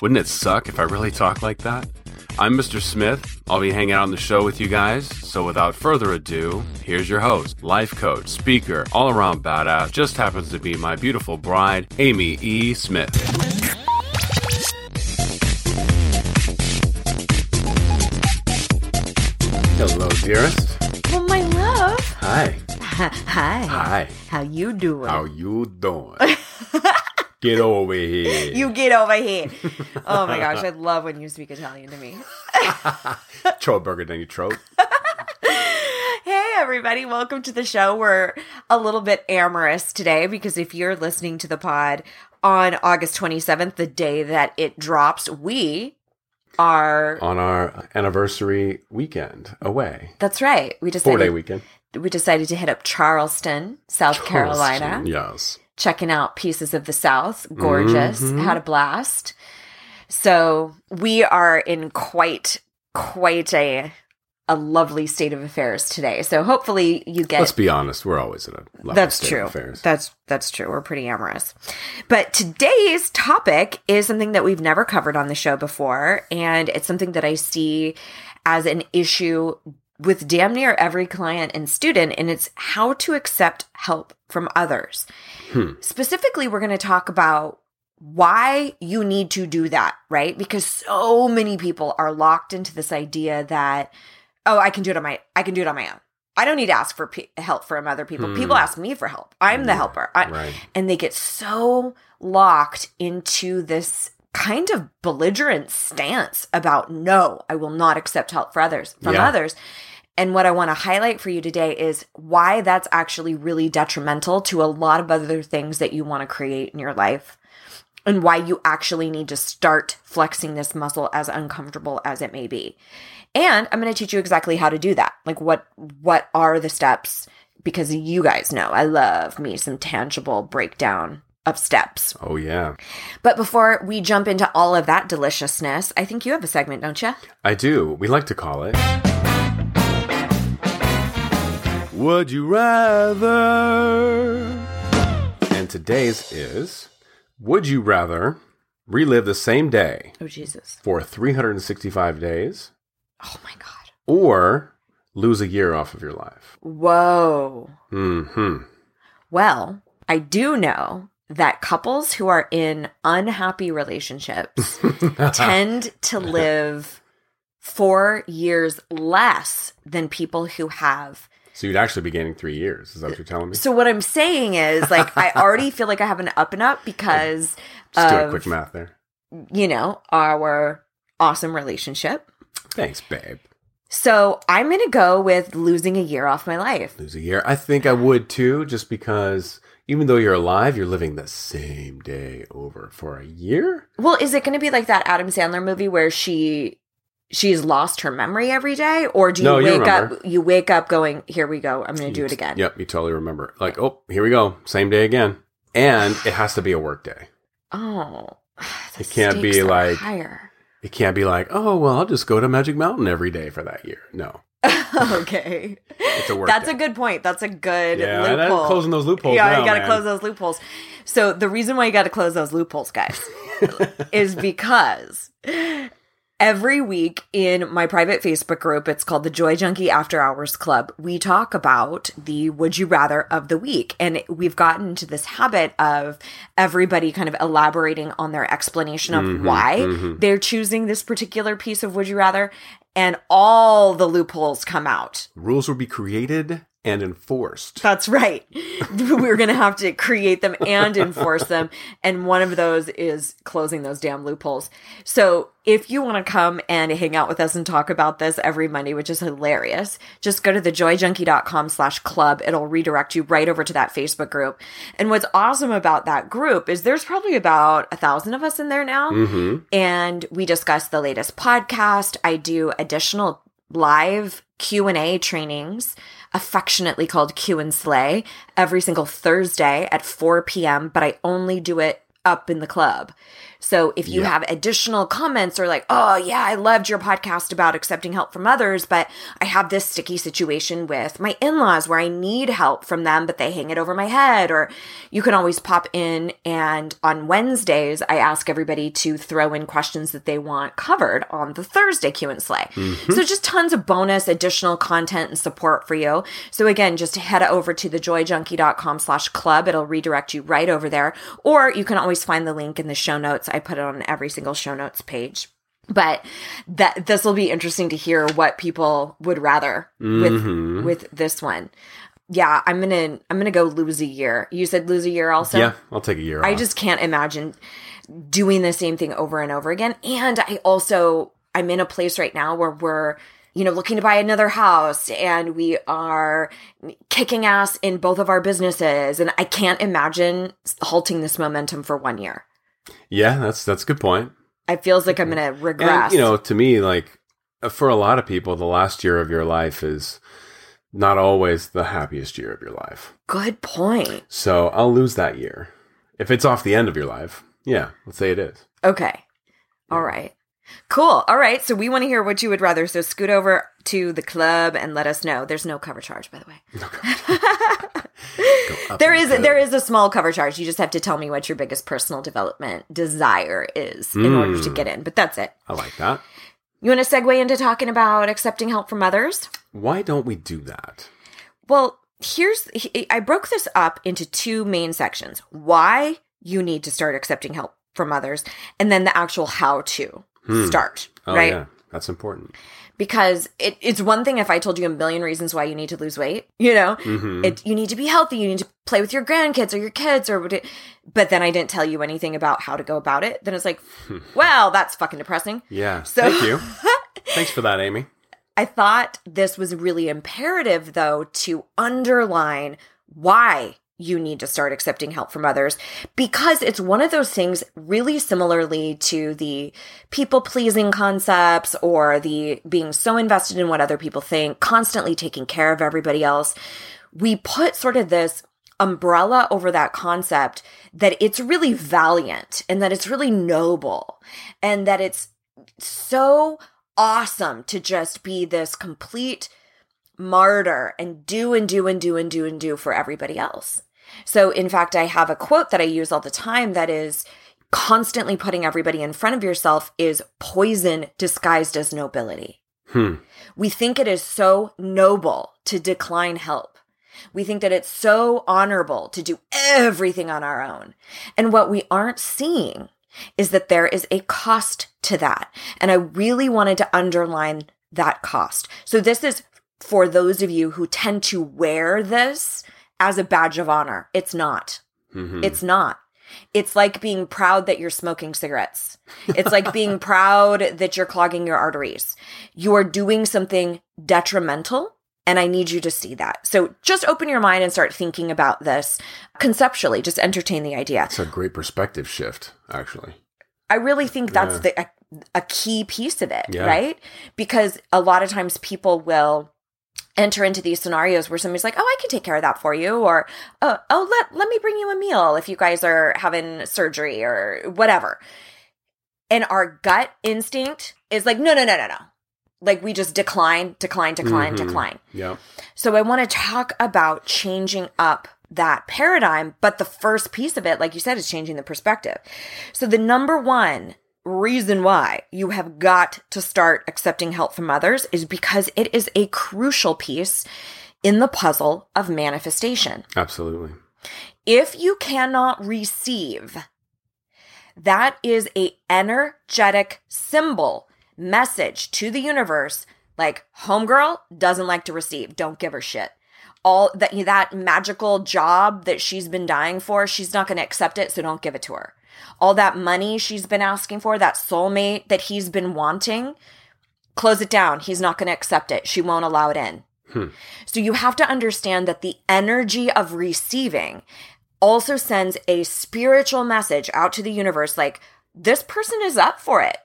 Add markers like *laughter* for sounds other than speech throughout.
Wouldn't it suck if I really talked like that? I'm Mr. Smith. I'll be hanging out on the show with you guys. So without further ado, here's your host, life coach, speaker, all around badass, just happens to be my beautiful bride, Amy E. Smith. Hello, dearest. Well, my love. Hi. *laughs* Hi. Hi. How you doing? How you doing? *laughs* Get over here. *laughs* You get over here. Oh my gosh, I love when you speak Italian to me. *laughs* troll burger than you troll. *laughs* Hey, everybody, welcome to the show. We're a little bit amorous today because if you're listening to the pod on August 27th, the day that it drops, we are. On our anniversary weekend away. That's right. We just Four day weekend. we decided to hit up Charleston, South Carolina, Yes. Checking out pieces of the South. Gorgeous. Mhm. Had a blast. So we are in quite quite a a lovely state of affairs today. So hopefully you get Let's be honest. We're always in a lovely That's state true. of affairs. That's that's true. We're pretty amorous. But today's topic is something that we've never covered on the show before, and it's something that I see as an issue with damn near every client and student, and it's how to accept help from others. Hmm. Specifically, we're going to talk about why you need to do that, right? Because so many people are locked into this idea that oh, I can do it on my I can do it on my own. I don't need to ask for pe- help from other people. Hmm. People ask me for help. I'm the helper. I, right. And they get so locked into this kind of belligerent stance about no, I will not accept help for others from Yeah. others. And what I want to highlight for you today is why that's actually really detrimental to a lot of other things that you want to create in your life and why you actually need to start flexing this muscle as uncomfortable as it may be. And I'm going to teach you exactly how to do that. Like what what are the steps because you guys know I love me some tangible breakdown of steps. Oh, yeah. But before we jump into all of that deliciousness, I think you have a segment, don't you? I do. We like to call it. Would you rather? And today's is Would you rather relive the same day Oh Jesus. for 365 days Oh my god. or lose a year off of your life? Whoa. hmm. Well, I do know that couples who are in unhappy relationships *laughs* tend to live four years less than people who have. So you'd actually be gaining three years. Is that what you're telling me? So what I'm saying is, like, I already *laughs* feel like I have an up and up because Just do a of, quick math there. you know, our awesome relationship. Thanks, babe. So I'm going to go with losing a year off my life. Lose a year. I think I would too, just because even though you're alive, you're living the same day over for a year. Well, is it going to be like that Adam Sandler movie where she she's lost her memory every day, or do you No, you wake up you wake up going, "Here we go, I'm going to do it again." Yep, you totally remember. Like, oh, here we go, same day again, and it has to be a work day. Oh, *sighs* It can't be like- higher. It can't be like, oh, well, I'll just go to Magic Mountain every day for that year. No, *laughs* okay, it's a work. that's day. a good point. That's a good yeah. loophole. closing those loopholes. yeah, now, you got to close those loopholes. So the reason why you got to close those loopholes, guys, *laughs* is because every week in my private Facebook group, it's called the Joy Junkie After Hours Club. We talk about the would you rather of the week. And we've gotten into this habit of everybody kind of elaborating on their explanation of Mhm, why mhm. they're choosing this particular piece of would you rather. And all the loopholes come out. Rules will be created and enforced. That's right. *laughs* We're going to have to create them and enforce them. And one of those is closing those damn loopholes. So if you want to come and hang out with us and talk about this every Monday, which is hilarious, just go to thejoyjunkie.com slash club. It'll redirect you right over to that Facebook group. And what's awesome about that group is there's probably about a thousand of us in there now. Mm-hmm. And we discuss the latest podcast. I do additional live Q&A trainings affectionately called Q and Slay every single Thursday at 4 p.m., but I only do it up in the club. So if you Yeah. have additional comments or like, oh yeah, I loved your podcast about accepting help from others, but I have this sticky situation with my in-laws where I need help from them, but they hang it over my head. Or you can always pop in and on Wednesdays, I ask everybody to throw in questions that they want covered on the Thursday Q and Slay. Mm-hmm. So just tons of bonus additional content and support for you. So again, just head over to thejoyjunkie.com slash club. It'll redirect you right over there. Or you can always find the link in the show notes. I put it on every single show notes page. But that this will be interesting to hear what people would rather with Mhm. with this one. Yeah, I'm gonna I'm gonna go lose a year. You said lose a year also. yeah, I'll take a year I off. just can't imagine doing the same thing over and over again. And I also, I'm in a place right now where we're, you know, looking to buy another house and we are kicking ass in both of our businesses. And I can't imagine halting this momentum for one year. Yeah, that's that's a good point. It feels like I'm going to regress. And you know, to me, like uh, for a lot of people, the last year of your life is not always the happiest year of your life. good point. So I'll lose that year if it's off the end of your life. Yeah, let's say it is. Okay. All right. Cool. All right. So we want to hear what you would rather. So scoot over to the club and let us know. There's no cover charge, by the way. *laughs* *laughs* Up There is there is a small cover charge. You just have to tell me what your biggest personal development desire is in order to Mm. get in. But that's it. I like that. You want to segue into talking about accepting help from others? Why don't we do that? Well, here's I broke this up into two main sections. Why you need to start accepting help from others and then the actual how to Hmm. start, Oh right? yeah, that's important. Because it, it's one thing if I told you a million reasons why you need to lose weight, *laughs* you know, hmm it you need to be healthy you need to play with your grandkids or your kids or but then i didn't tell you anything about how to go about it then it's like well that's fucking depressing yeah. So- Thank you. *laughs* Thanks for that, Amy. i thought this was really imperative though to underline why you need to start accepting help from others because it's one of those things really similarly to the people pleasing concepts or the being so invested in what other people think constantly taking care of everybody else we put sort of this umbrella over that concept that it's really valiant and that it's really noble and that it's so awesome to just be this complete martyr and do and do and do and do and do for everybody else. So, in fact, I have a quote that I use all the time that is constantly putting everybody in front of yourself is poison disguised as nobility. Hmm. We think it is so noble to decline help. We think that it's so honorable to do everything on our own. And what we aren't seeing is that there is a cost to that. And I really wanted to underline that cost. So this is for those of you who tend to wear this as a badge of honor. It's not. Mhm. It's not. It's like being proud that you're smoking cigarettes. It's like being *laughs* proud that you're clogging your arteries. You are doing something detrimental, and I need you to see that. So just open your mind and start thinking about this conceptually. Just entertain the idea. It's a great perspective shift, actually. I really think that's Yeah. the a, a key piece of it, Yeah. right? Because a lot of times people will enter into these scenarios where somebody's like, "Oh, I can take care of that for you," or "Oh, oh let let me bring you a meal if you guys are having surgery or whatever." And our gut instinct is like, "No, no, no, no, no." Like we just decline, decline, decline, Mhm. decline. Yeah. So I want to talk about changing up that paradigm. But the first piece of it, like you said, is changing the perspective. So the number one reason why you have got to start accepting help from others is because it is a crucial piece in the puzzle of manifestation. Absolutely. If you cannot receive, that is a energetic symbol message to the universe like homegirl doesn't like to receive don't give her shit all that that magical job that she's been dying for, she's not going to accept it, so don't give it to her. All that money she's been asking for, that soulmate that he's been wanting, close it down. He's not going to accept it. She won't allow it in. Hmm. So you have to understand that the energy of receiving also sends a spiritual message out to the universe like this person is up for it.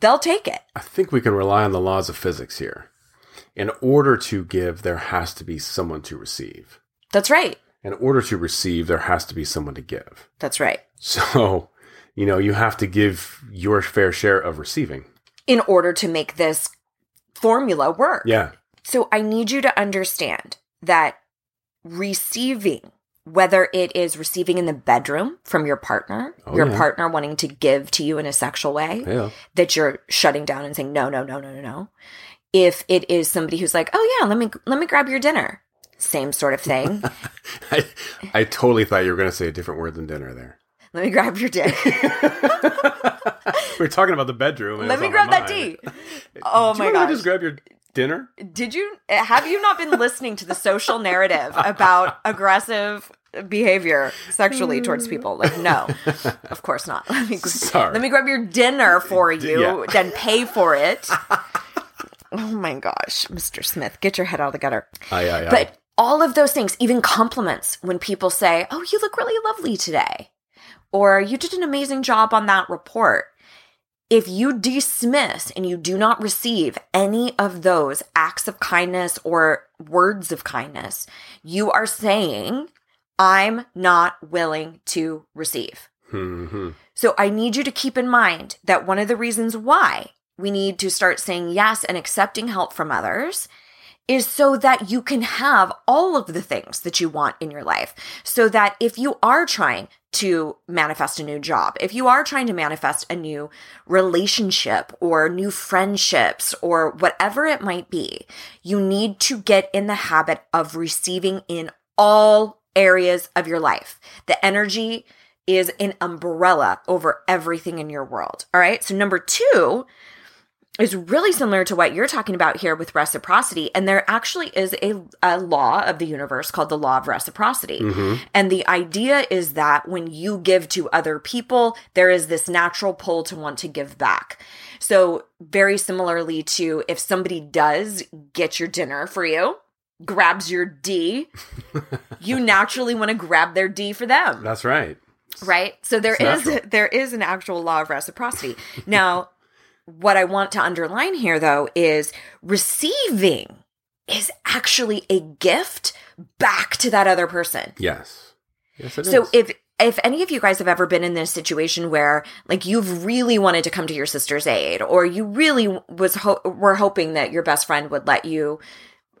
They'll take it. I think we can rely on the laws of physics here. In order to give, there has to be someone to receive. That's right. In order to receive, there has to be someone to give. That's right. *laughs* So, you know, you have to give your fair share of receiving. In order to make this formula work. Yeah. So I need you to understand that receiving, whether it is receiving in the bedroom from your partner, Oh, your yeah. partner wanting to give to you in a sexual way, Yeah. that you're shutting down and saying no, no, no, no, no, no. If it is somebody who's like, oh yeah, let me let me grab your dinner, same sort of thing. *laughs* I, I totally thought you were going to say a different word than dinner there. Let me grab your dick. *laughs* We're talking about the bedroom. let me grab that. D. *laughs* Oh Do my you want to gosh. just grab your dinner? Did you have you not been listening to the social narrative about *laughs* aggressive behavior sexually towards mm. people? Like, no, of course not. Let me Sorry. let me grab your dinner for you, Yeah. then pay for it. oh my gosh, Mr. Smith, get your head out of the gutter. Aye, aye, aye. But all of those things, even compliments, when people say, "Oh, you look really lovely today," or "You did an amazing job on that report." If you dismiss and you do not receive any of those acts of kindness or words of kindness, you are saying, I'm not willing to receive. Mhm. So I need you to keep in mind that one of the reasons why we need to start saying yes and accepting help from others is so that you can have all of the things that you want in your life. So that if you are trying to manifest a new job, if you are trying to manifest a new relationship or new friendships or whatever it might be, you need to get in the habit of receiving in all areas of your life. The energy is an umbrella over everything in your world. All right. So, number two is really similar to what you're talking about here with reciprocity. And there actually is a, a law of the universe called the law of reciprocity. Mm-hmm. And the idea is that when you give to other people, there is this natural pull to want to give back. So, very similarly to if somebody does get your dinner for you, grabs your D, *laughs* you naturally want to grab their D for them That's right. right so there It's is natural. *laughs* there is an actual law of reciprocity now what i want to underline here though is receiving is actually a gift back to that other person Yes. Yes, it is. so if if any of you guys have ever been in this situation where like you've really wanted to come to your sister's aid or you really was ho- were hoping that your best friend would let you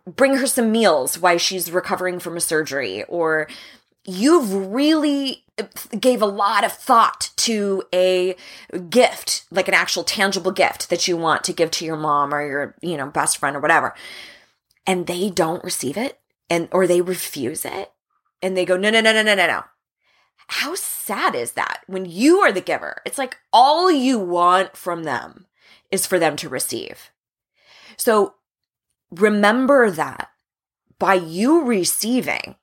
bring her some meals while she's recovering from a surgery or you've really gave a lot of thought to a gift like an actual tangible gift that you want to give to your mom or your you know best friend or whatever. And they don't receive it and or they refuse it. And they go no no no no no no no. How sad is that? When you are the giver it's like all you want from them is for them to receive. So remember that by you receiving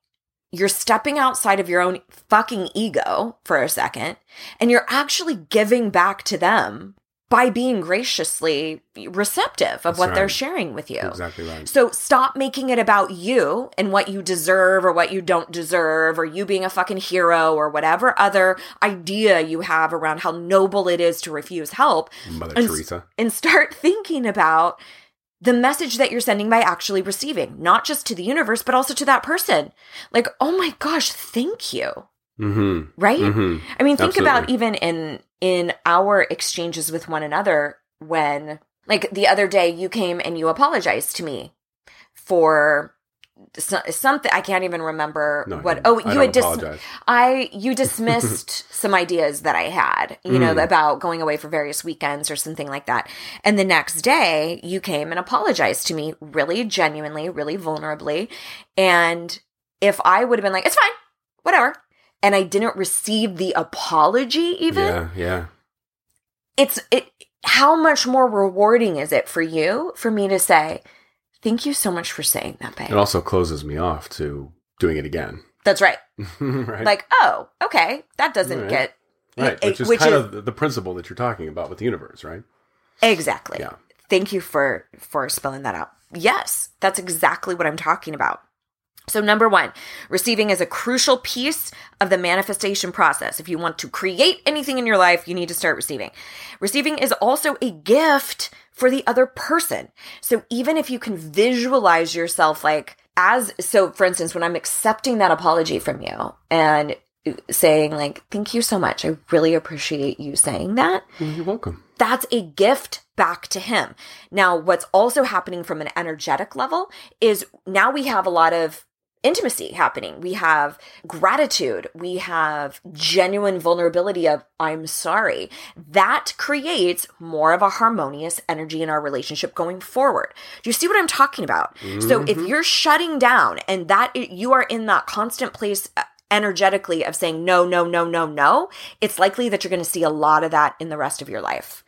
you're stepping outside of your own fucking ego for a second and you're actually giving back to them by being graciously receptive of That's what they're sharing with you. exactly right. So stop making it about you and what you deserve or what you don't deserve or you being a fucking hero or whatever other idea you have around how noble it is to refuse help Mother and- Teresa. and start thinking about the message that you're sending by actually receiving, not just to the universe, but also to that person. Like, oh my gosh, thank you. Mm-hmm. Right? Mm-hmm. I mean, think about even in in our exchanges with one another when like the other day you came and you apologized to me for something I can't even remember No, what oh you had dis- I you dismissed *laughs* some ideas that I had, you know, Mm. about going away for various weekends or something like that. And the next day, you came and apologized to me really genuinely, really vulnerably. And if I would have been like, "It's fine. Whatever." And I didn't receive the apology even, Yeah, yeah. it's it how much more rewarding is it for you for me to say, Thank you so much for saying that, babe. It also closes me off to doing it again. That's right. *laughs* right. Like, oh, okay, that doesn't Right. get right. it- Which is which kind is- of the- principle that you're talking about with the universe, right? exactly. Yeah. Thank you for for spelling that out. Yes, that's exactly what I'm talking about. So number 1, receiving is a crucial piece of the manifestation process. If you want to create anything in your life, you need to start receiving. Receiving is also a gift for the other person. So even if you can visualize yourself like as so for instance when I'm accepting that apology from you and saying like thank you so much. I really appreciate you saying that you're welcome. that's a gift back to him. Now, what's also happening from an energetic level is now we have a lot of intimacy happening. We have gratitude. We have genuine vulnerability of, I'm sorry. That creates more of a harmonious energy in our relationship going forward. Do you see what I'm talking about? So if you're shutting down and that you are in that constant place uh, energetically of saying no, no, no, no, no, it's likely that you're going to see a lot of that in the rest of your life.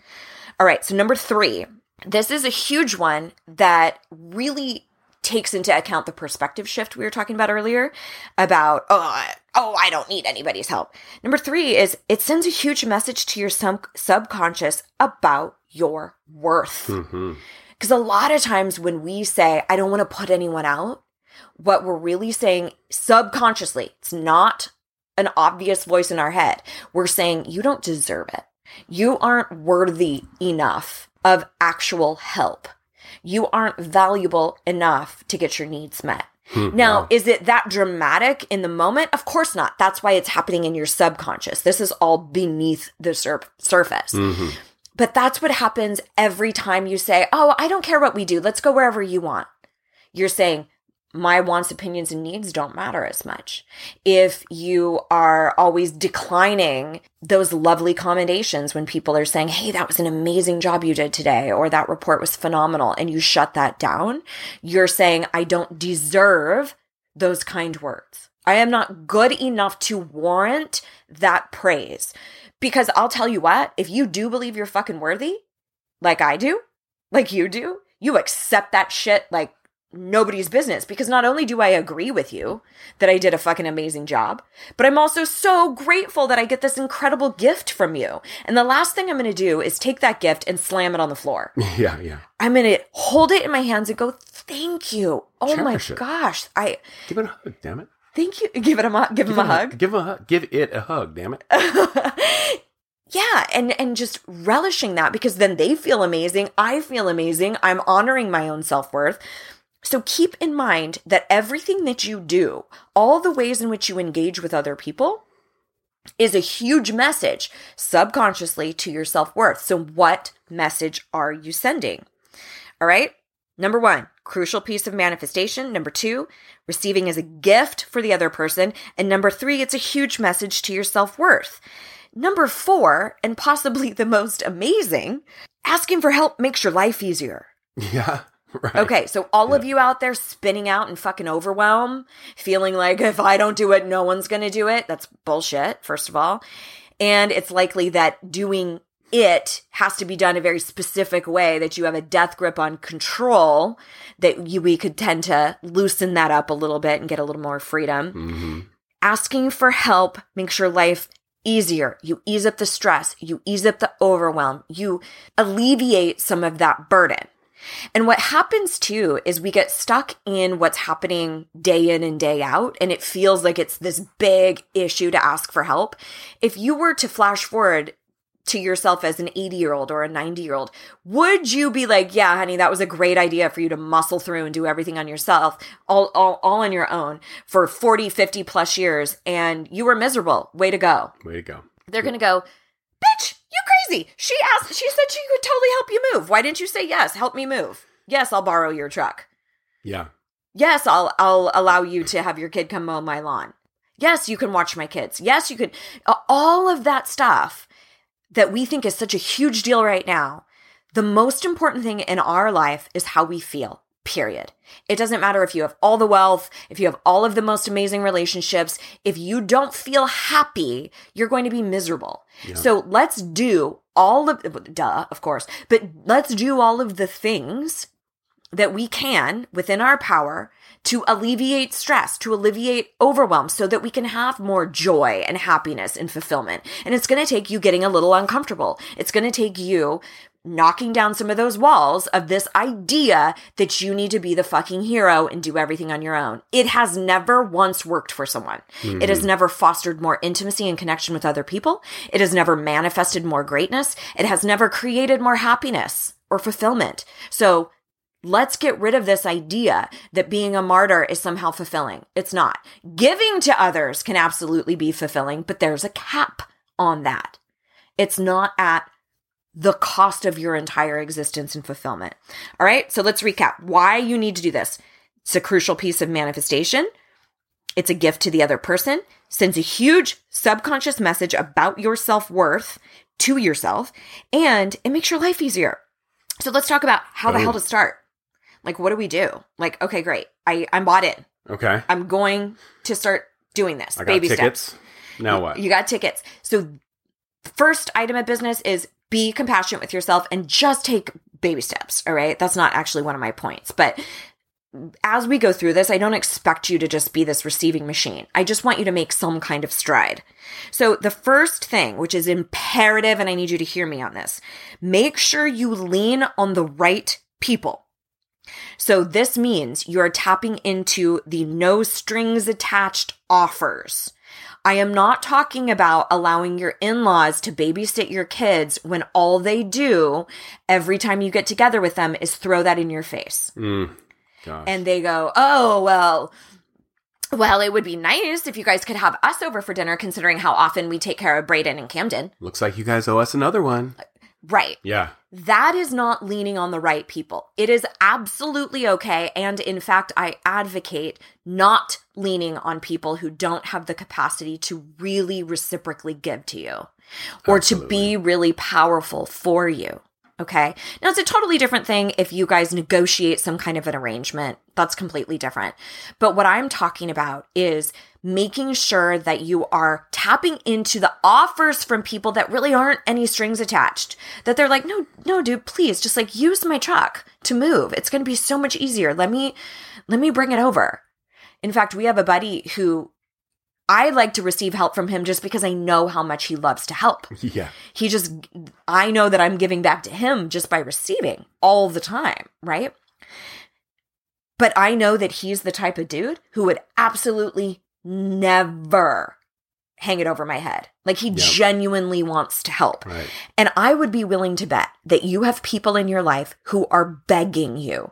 All right, so number three, this is a huge one that really takes into account the perspective shift we were talking about earlier about, oh, I- oh, I don't need anybody's help. Number three is it sends a huge message to your sub- subconscious about your worth. hmm Because a lot of times when we say, I don't want to put anyone out, what we're really saying subconsciously, it's not an obvious voice in our head. We're saying, you don't deserve it. You aren't worthy enough of actual help. You aren't valuable enough to get your needs met. Now, wow. is it that dramatic in the moment? Of course not. That's why it's happening in your subconscious. This is all beneath the sur- surface. hmm But that's what happens every time you say, Oh, I don't care what we do. Let's go wherever you want. You're saying, My wants, opinions, and needs don't matter as much. If you are always declining those lovely commendations when people are saying, Hey, that was an amazing job you did today, or that report was phenomenal, and you shut that down, you're saying, I don't deserve those kind words. I am not good enough to warrant that praise. Because I'll tell you what, if you do believe you're fucking worthy, like I do, like you do, you accept that shit like nobody's business. Because not only do I agree with you that I did a fucking amazing job, but I'm also so grateful that I get this incredible gift from you. And the last thing I'm gonna do is take that gift and slam it on the floor. *laughs* Yeah, yeah. I'm gonna hold it in my hands and go, thank you. Oh my it. gosh. I Give it a hug, damn it. thank you. Give it a mu- give him a hug. Give a hug. Give it a hug, damn it. *laughs* yeah and and just relishing that because then they feel amazing i feel amazing i'm honoring my own self-worth so keep in mind that everything that you do all the ways in which you engage with other people is a huge message subconsciously to your self-worth. So what message are you sending? All right. Number one crucial piece of manifestation. Number two receiving as a gift for the other person. And number three it's a huge message to your self-worth. Number four, and possibly the most amazing, asking for help makes your life easier. *laughs* Yeah. *laughs* Right. Okay, so all of you out there spinning out and fucking overwhelm, feeling like *laughs* if I don't do it, no one's gonna do it, that's bullshit, first of all. And it's likely that doing it has to be done a very specific way that you have a death grip on control that you we could tend to loosen that up a little bit and get a little more freedom hmm asking for help makes your life easier. You ease up the stress, you ease up the overwhelm, you alleviate some of that burden. And what happens too is we get stuck in what's happening day in and day out, and it feels like it's this big issue to ask for help. If you were to flash forward to yourself as an 80 year old or a 90 year old, would you be like, yeah, honey, that was a great idea for you to muscle through and do everything on yourself, all, all, all on your own for 40, 50 plus years, and you were miserable? Way to go. Way to go. They're going to go, bitch, crazy. She asked, she said she could totally help you move. Why didn't you say yes? Help me move. Yes, I'll borrow your truck. Yeah. Yes, I'll I'll allow you to have your kid come mow my lawn. Yes, you can watch my kids. Yes, you could all of that stuff that we think is such a huge deal right now. The most important thing in our life is how we feel. Period. It doesn't matter if you have all the wealth, if you have all of the most amazing relationships, if you don't feel happy, you're going to be miserable. Yeah. So let's do all of duh, of course, but let's do all of the things that we can within our power to alleviate stress, to alleviate overwhelm so that we can have more joy and happiness and fulfillment. And it's going to take you getting a little uncomfortable. It's going to take you knocking down some of those walls of this idea that you need to be the fucking hero and do everything on your own. It has never once worked for someone. Mm-hmm. It has never fostered more intimacy and connection with other people. It has never manifested more greatness. It has never created more happiness or fulfillment. So Let's get rid of this idea that being a martyr is somehow fulfilling. It's not. Giving to others can absolutely be fulfilling, but there's a cap on that. It's not at the cost of your entire existence and fulfillment. All right. So let's recap why you need to do this. It's a crucial piece of manifestation. It's a gift to the other person, sends a huge subconscious message about your self worth to yourself, and it makes your life easier. So let's talk about how the hell oh. to start. Like, what do we do? Like, okay, great. I, I'm bought in. Okay. I'm going to start doing this. I got baby tickets. steps. Now what? You got tickets. So, first item of business is be compassionate with yourself and just take baby steps. All right. That's not actually one of my points, but as we go through this, I don't expect you to just be this receiving machine. I just want you to make some kind of stride. So, the first thing, which is imperative, and I need you to hear me on this, make sure you lean on the right people. So this means you're tapping into the no strings attached offers. I am not talking about allowing your in laws to babysit your kids when all they do every time you get together with them is throw that in your face. Mm, and they go, oh, well, well, it would be nice if you guys could have us over for dinner, considering how often we take care of Braden and Camden. Looks like you guys owe us another one. Right. Yeah. That is not leaning on the right people. It is absolutely okay. And in fact, I advocate not leaning on people who don't have the capacity to really reciprocally give to you or absolutely. to be really powerful for you. Okay. Now it's a totally different thing if you guys negotiate some kind of an arrangement. That's completely different. But what I'm talking about is making sure that you are tapping into the offers from people that really aren't any strings attached. That they're like, no, no, dude, please just like use my truck to move. It's going to be so much easier. Let me, let me bring it over. In fact, we have a buddy who I like to receive help from him just because I know how much he loves to help. Yeah. He just, I know that I'm giving back to him just by receiving all the time, right? But I know that he's the type of dude who would absolutely never hang it over my head. Like he yep. genuinely wants to help. Right. And I would be willing to bet that you have people in your life who are begging you,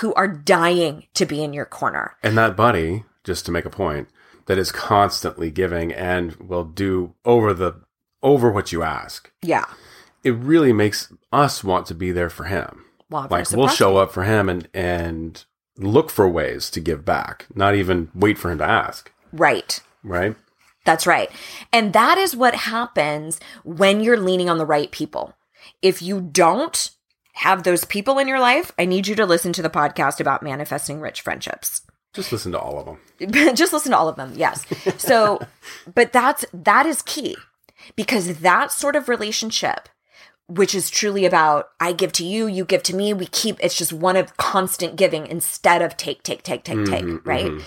who are dying to be in your corner. And that buddy, just to make a point, that is constantly giving and will do over the over what you ask. Yeah. It really makes us want to be there for him. Well, like we'll show up for him and and look for ways to give back, not even wait for him to ask. Right. Right? That's right. And that is what happens when you're leaning on the right people. If you don't have those people in your life, I need you to listen to the podcast about manifesting rich friendships. Just listen to all of them. *laughs* just listen to all of them. Yes. So, *laughs* but that's that is key because that sort of relationship which is truly about I give to you, you give to me, we keep it's just one of constant giving instead of take take take take take, mm-hmm, right? Mm-hmm.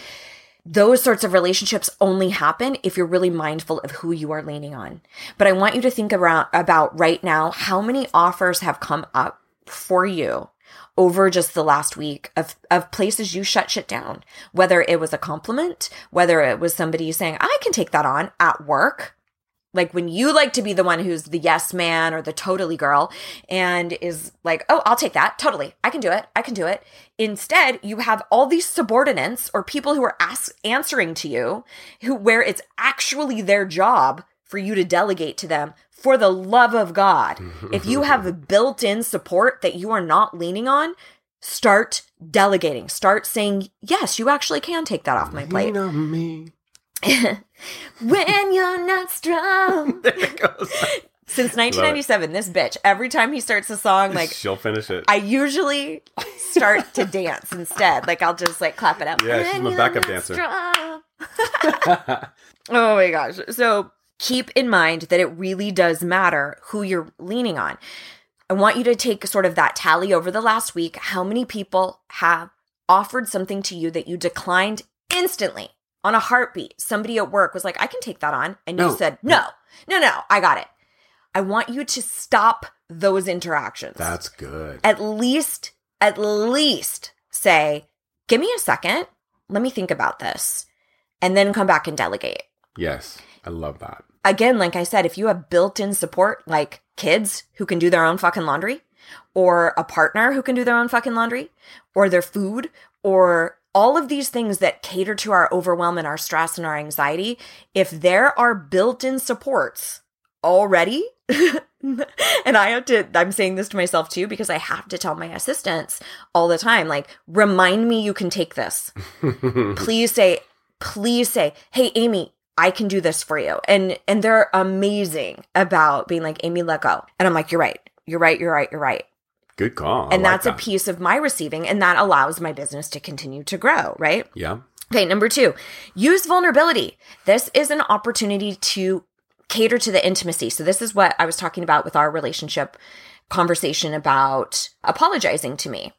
Those sorts of relationships only happen if you're really mindful of who you are leaning on. But I want you to think about about right now how many offers have come up for you over just the last week of, of places you shut shit down, whether it was a compliment, whether it was somebody saying, I can take that on at work. Like when you like to be the one who's the yes man or the totally girl and is like, oh, I'll take that. Totally. I can do it. I can do it. Instead, you have all these subordinates or people who are ask- answering to you who, where it's actually their job for you to delegate to them for the love of God. *laughs* if you have a built in support that you are not leaning on, start delegating. Start saying, yes, you actually can take that off my plate. Me. *laughs* when you're not strong. *laughs* there it goes. Since 1997, this bitch, every time he starts a song, like she'll finish it. I usually start to dance instead. Like I'll just like clap it up. Yeah, she's my backup dancer. oh my gosh. So keep in mind that it really does matter who you're leaning on. I want you to take sort of that tally over the last week. How many people have offered something to you that you declined instantly on a heartbeat? Somebody at work was like, I can take that on. And you said, no, no, no, I got it. I want you to stop those interactions. That's good. at least, at least say, give me a second. Let me think about this. And then come back and delegate Yes. I love that. Again, like I said, if you have built in support like kids who can do their own fucking laundry, or a partner who can do their own fucking laundry, or their food, or all of these things that cater to our overwhelm and our stress and our anxiety, if there are built in supports already, *laughs* and I have to, I'm saying this to myself too, because I have to tell my assistants all the time, like, remind me you can take this. *laughs* Please say please say hey amy i can do this for you and and they're amazing about being like amy let go and i'm like you're right you're right you're right you're right Good call. I and like that's that. a piece of my receiving and that allows my business to continue to grow right Yeah. Okay, number two, use vulnerability. This is an opportunity to cater to the intimacy. So, this is what I was talking about with our relationship conversation about apologizing to me,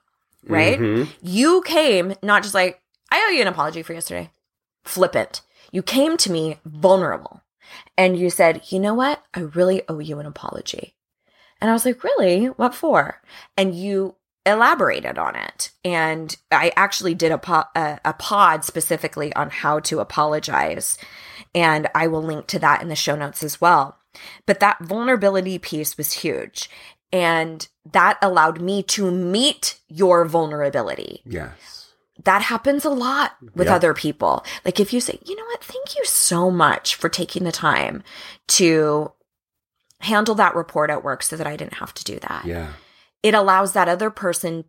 right? Mhm. You came not just like, I owe you an apology for yesterday, flippant. You came to me vulnerable and you said, you know what? I really owe you an apology. And I was like, really? What for? And you elaborated on it. And I actually did a, po- a, a pod specifically on how to apologize. And I will link to that in the show notes as well. But that vulnerability piece was huge. And that allowed me to meet your vulnerability. Yes. That happens a lot with Yeah. other people. Like if you say, you know what, thank you so much for taking the time to handle that report at work so that I didn't have to do that Yeah. it allows that other person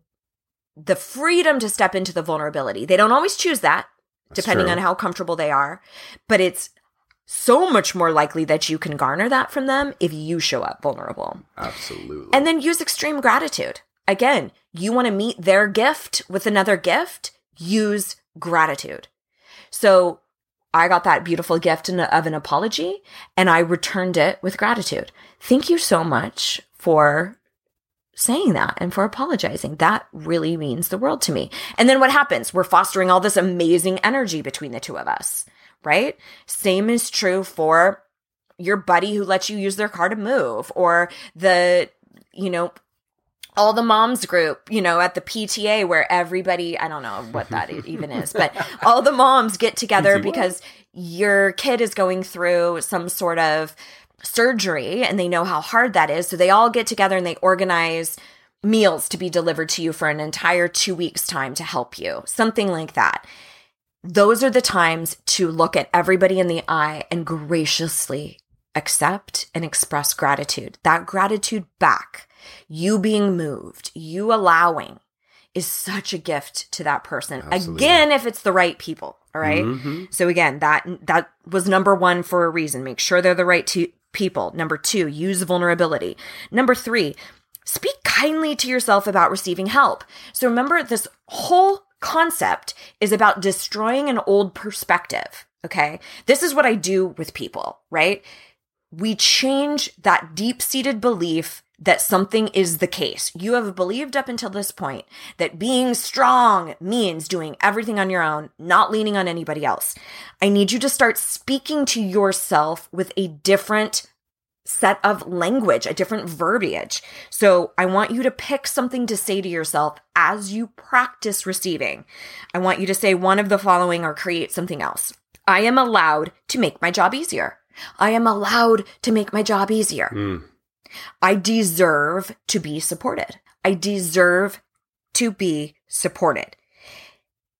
the freedom to step into the vulnerability. They don't always choose that, That's depending true. on how comfortable they are, but it's so much more likely that you can garner that from them if you show up vulnerable. Absolutely. And then use extreme gratitude. Again, you want to meet their gift with another gift, use gratitude. So I got that beautiful gift of an apology and I returned it with gratitude. Thank you so much for saying that and for apologizing. That really means the world to me. And then what happens? We're fostering all this amazing energy between the two of us, right? Same is true for your buddy who lets you use their car to move or the, you know, all the moms group, you know, at the PTA where everybody, I don't know what that even is, but *laughs* all the moms get together because your kid is going through some sort of surgery and they know how hard that is. So they all get together and they organize meals to be delivered to you for an entire two weeks' time to help you, something like that. Those are the times to look at everybody in the eye and graciously accept and express gratitude. That gratitude back, you being moved, you allowing is such a gift to that person. Absolutely. Again, if it's the right people, all right? Mhm. So again, that that was number 1 for a reason. Make sure they're the right to people. Number 2, use vulnerability. Number 3, speak kindly to yourself about receiving help. So remember this whole concept is about destroying an old perspective, okay? This is what I do with people, right? we change that deep seated belief that something is the case. You have believed up until this point that being strong means doing everything on your own, not leaning on anybody else. I need you to start speaking to yourself with a different set of language, a different verbiage. So I want you to pick something to say to yourself as you practice receiving. I want you to say one of the following or create something else. I am allowed to make my job easier. I am allowed to make my job easier. Mm. I deserve to be supported. I deserve to be supported.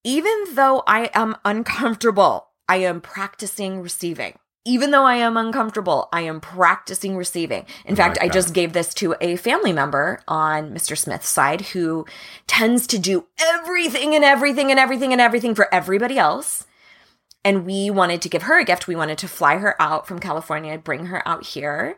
Even though I am uncomfortable, I am practicing receiving. Even though I am uncomfortable, I am practicing receiving. In I fact, I just gave this to a family member on Mr. Smith's side who tends to do everything and everything and everything and everything for everybody else and we wanted to give her a gift. We wanted to fly her out from California, bring her out here.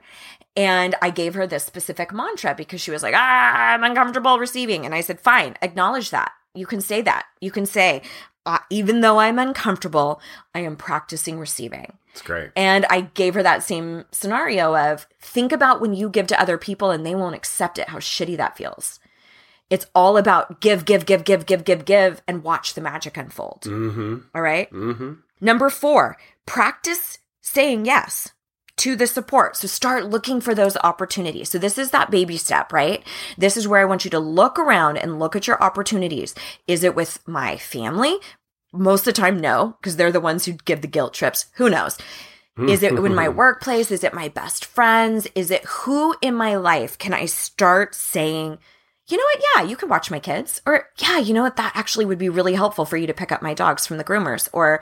And I gave her this specific mantra because she was like, ah, I'm uncomfortable receiving. And I said, fine, acknowledge that. You can say that. You can say, uh, even though I'm uncomfortable, I am practicing receiving. It's great. And I gave her that same scenario of think about when you give to other people and they won't accept it, how shitty that feels. It's all about give, give, give, give, give, give, give, and watch the magic unfold. Mm-hmm. All right. Mm-hmm. Number four, practice saying yes to the support. So start looking for those opportunities. So this is that baby step, right? This is where I want you to look around and look at your opportunities. Is it with my family? Most of the time, no, because they're the ones who give the guilt trips. Who knows? Is it in my *laughs* workplace? Is it my best friends? Is it who in my life can I start saying, you know what? Yeah, you can watch my kids. Or, yeah, you know what? That actually would be really helpful for you to pick up my dogs from the groomers. Or,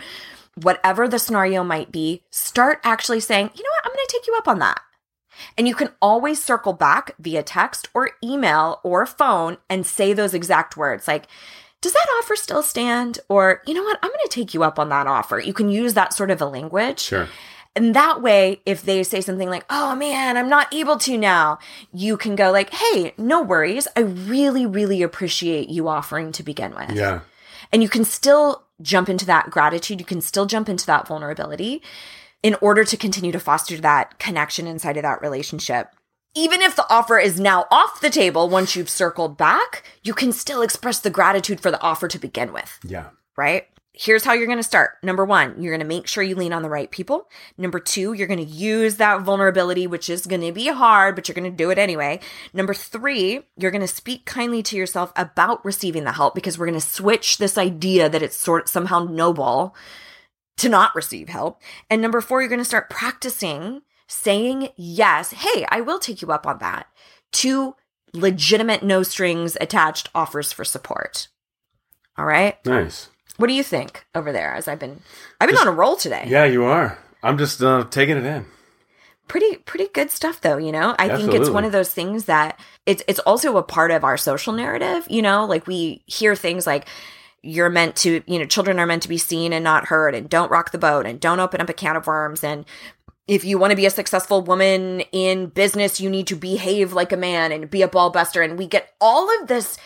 whatever the scenario might be, start actually saying, you know what? I'm going to take you up on that. And you can always circle back via text or email or phone and say those exact words like, does that offer still stand? Or, you know what? I'm going to take you up on that offer. You can use that sort of a language. Sure. And that way, if they say something like, oh man, I'm not able to now, you can go like, hey, no worries. I really, really appreciate you offering to begin with. Yeah. And you can still jump into that gratitude. You can still jump into that vulnerability in order to continue to foster that connection inside of that relationship. Even if the offer is now off the table once you've circled back, you can still express the gratitude for the offer to begin with, Yeah. right? Here's how you're going to start. Number one, you're going to make sure you lean on the right people. Number two, you're going to use that vulnerability, which is going to be hard, but you're going to do it anyway. Number three, you're going to speak kindly to yourself about receiving the help because we're going to switch this idea that it's sort somehow noble to not receive help. And number four, you're going to start practicing saying yes. Hey, I will take you up on that to legitimate no strings attached offers for support. All right. Nice. What do you think over there? As I've been, I've been on a roll today. Yeah, you are. I'm just uh, taking it in. Pretty, pretty good stuff though. You know, I think it's one of those things that it's it's also a part of our social narrative. You know, like we hear things like you're meant to, you know, children are meant to be seen and not heard, and don't rock the boat, and don't open up a can of worms, and if you want to be a successful woman in business, you need to behave like a man and be a ball buster. And we get all of this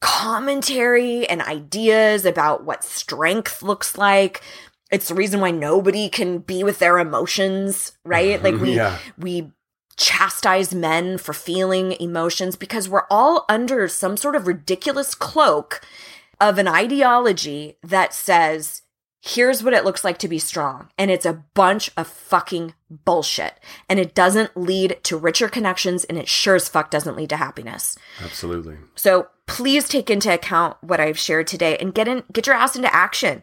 commentary and ideas about what strength looks like. It's the reason why nobody can be with their emotions, right? Mm-hmm. Like we Yeah. we chastise men for feeling emotions because we're all under some sort of ridiculous cloak of an ideology that says here's what it looks like to be strong. And it's a bunch of fucking bullshit. And it doesn't lead to richer connections and it sure as fuck doesn't lead to happiness. Absolutely. So please take into account what I've shared today and get in get your ass into action.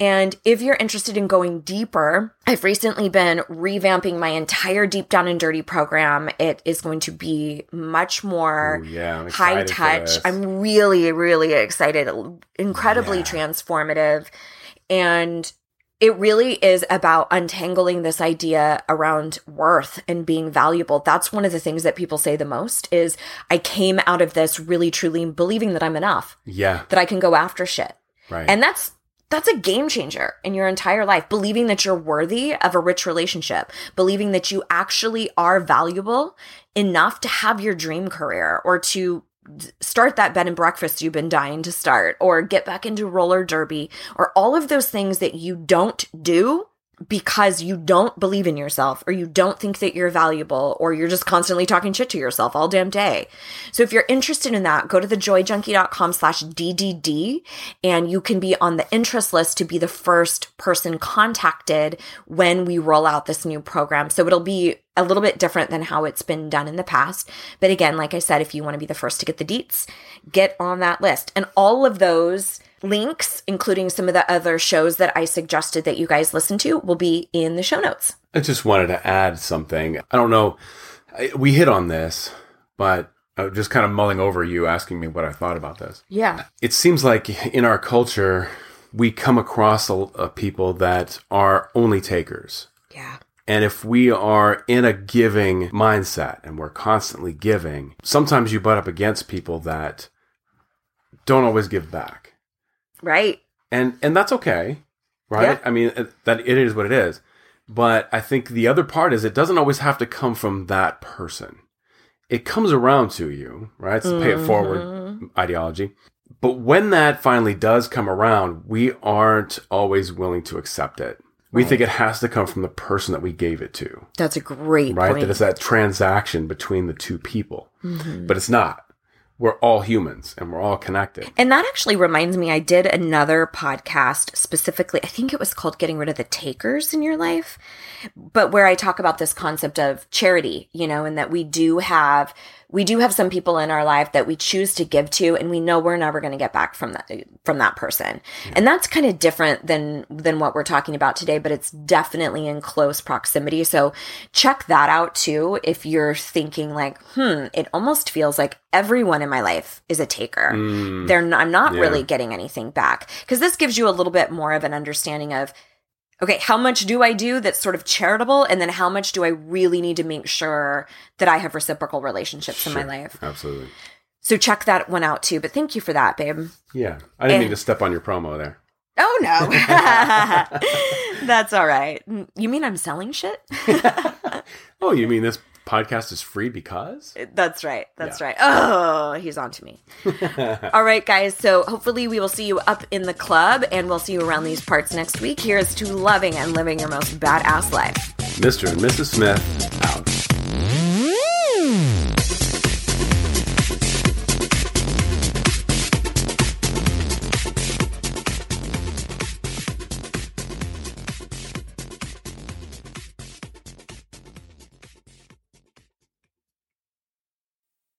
And if you're interested in going deeper, I've recently been revamping my entire Deep Down and Dirty program. It is going to be much more Ooh, yeah, high touch. I'm really, really excited. Incredibly Yeah. transformative. And it really is about untangling this idea around worth and being valuable. That's one of the things that people say the most is I came out of this really truly believing that I'm enough, Yeah. that I can go after shit. Right. And that's that's a game changer in your entire life. Believing that you're worthy of a rich relationship, believing that you actually are valuable enough to have your dream career or to start that bed and breakfast you've been dying to start or get back into roller derby or all of those things that you don't do because you don't believe in yourself or you don't think that you're valuable or you're just constantly talking shit to yourself all damn day. So if you're interested in that, go to thejoyjunkie.com slash DDD and you can be on the interest list to be the first person contacted when we roll out this new program. So it'll be a little bit different than how it's been done in the past. But again, like I said, if you want to be the first to get the deets, get on that list. And all of those links, including some of the other shows that I suggested that you guys listen to, will be in the show notes. I just wanted to add something. I don't know. We hit on this, but just kind of mulling over you asking me what I thought about this. Yeah. It seems like in our culture, we come across a, a people that are only takers. Yeah. And if we are in a giving mindset and we're constantly giving, sometimes you butt up against people that don't always give back. Right. And and that's okay, right? Yeah. I mean that it is what it is. But I think the other part is it doesn't always have to come from that person. It comes around to you, right? It's the pay it forward ideology. But when that finally does come around, we aren't always willing to accept it. We think it has to come from the person that we gave it to, That's a great right? point. That it's that transaction between the two people. Mm-hmm. But it's not. We're all humans and we're all connected. And that actually reminds me, I did another podcast specifically, I think it was called Getting Rid of the Takers in Your Life, but where I talk about this concept of charity, you know, and that we do have. We do have some people in our life that we choose to give to, and we know we're never going to get back from that from that person, and that's kind of different than than what we're talking about today. But it's definitely in close proximity. So check that out too. If you're thinking like, hmm, it almost feels like everyone in my life is a taker. They're n- I'm not Yeah. really getting anything back because this gives you a little bit more of an understanding of okay, how much do I do that's sort of charitable and then how much do I really need to make sure that I have reciprocal relationships in my life. Absolutely. So check that one out too. But thank you for that, babe. Yeah. I didn't And- mean to step on your promo there. Oh no. *laughs* *laughs* that's all right. You mean I'm selling shit? *laughs* Oh, you mean this podcast is free because? Uh, that's right. That's Yeah. right. Oh, he's on to me. *laughs* All right, guys. So hopefully we will see you up in the club and we'll see you around these parts next week. Here's to loving and living your most badass life. Mr. and Mrs. Smith out.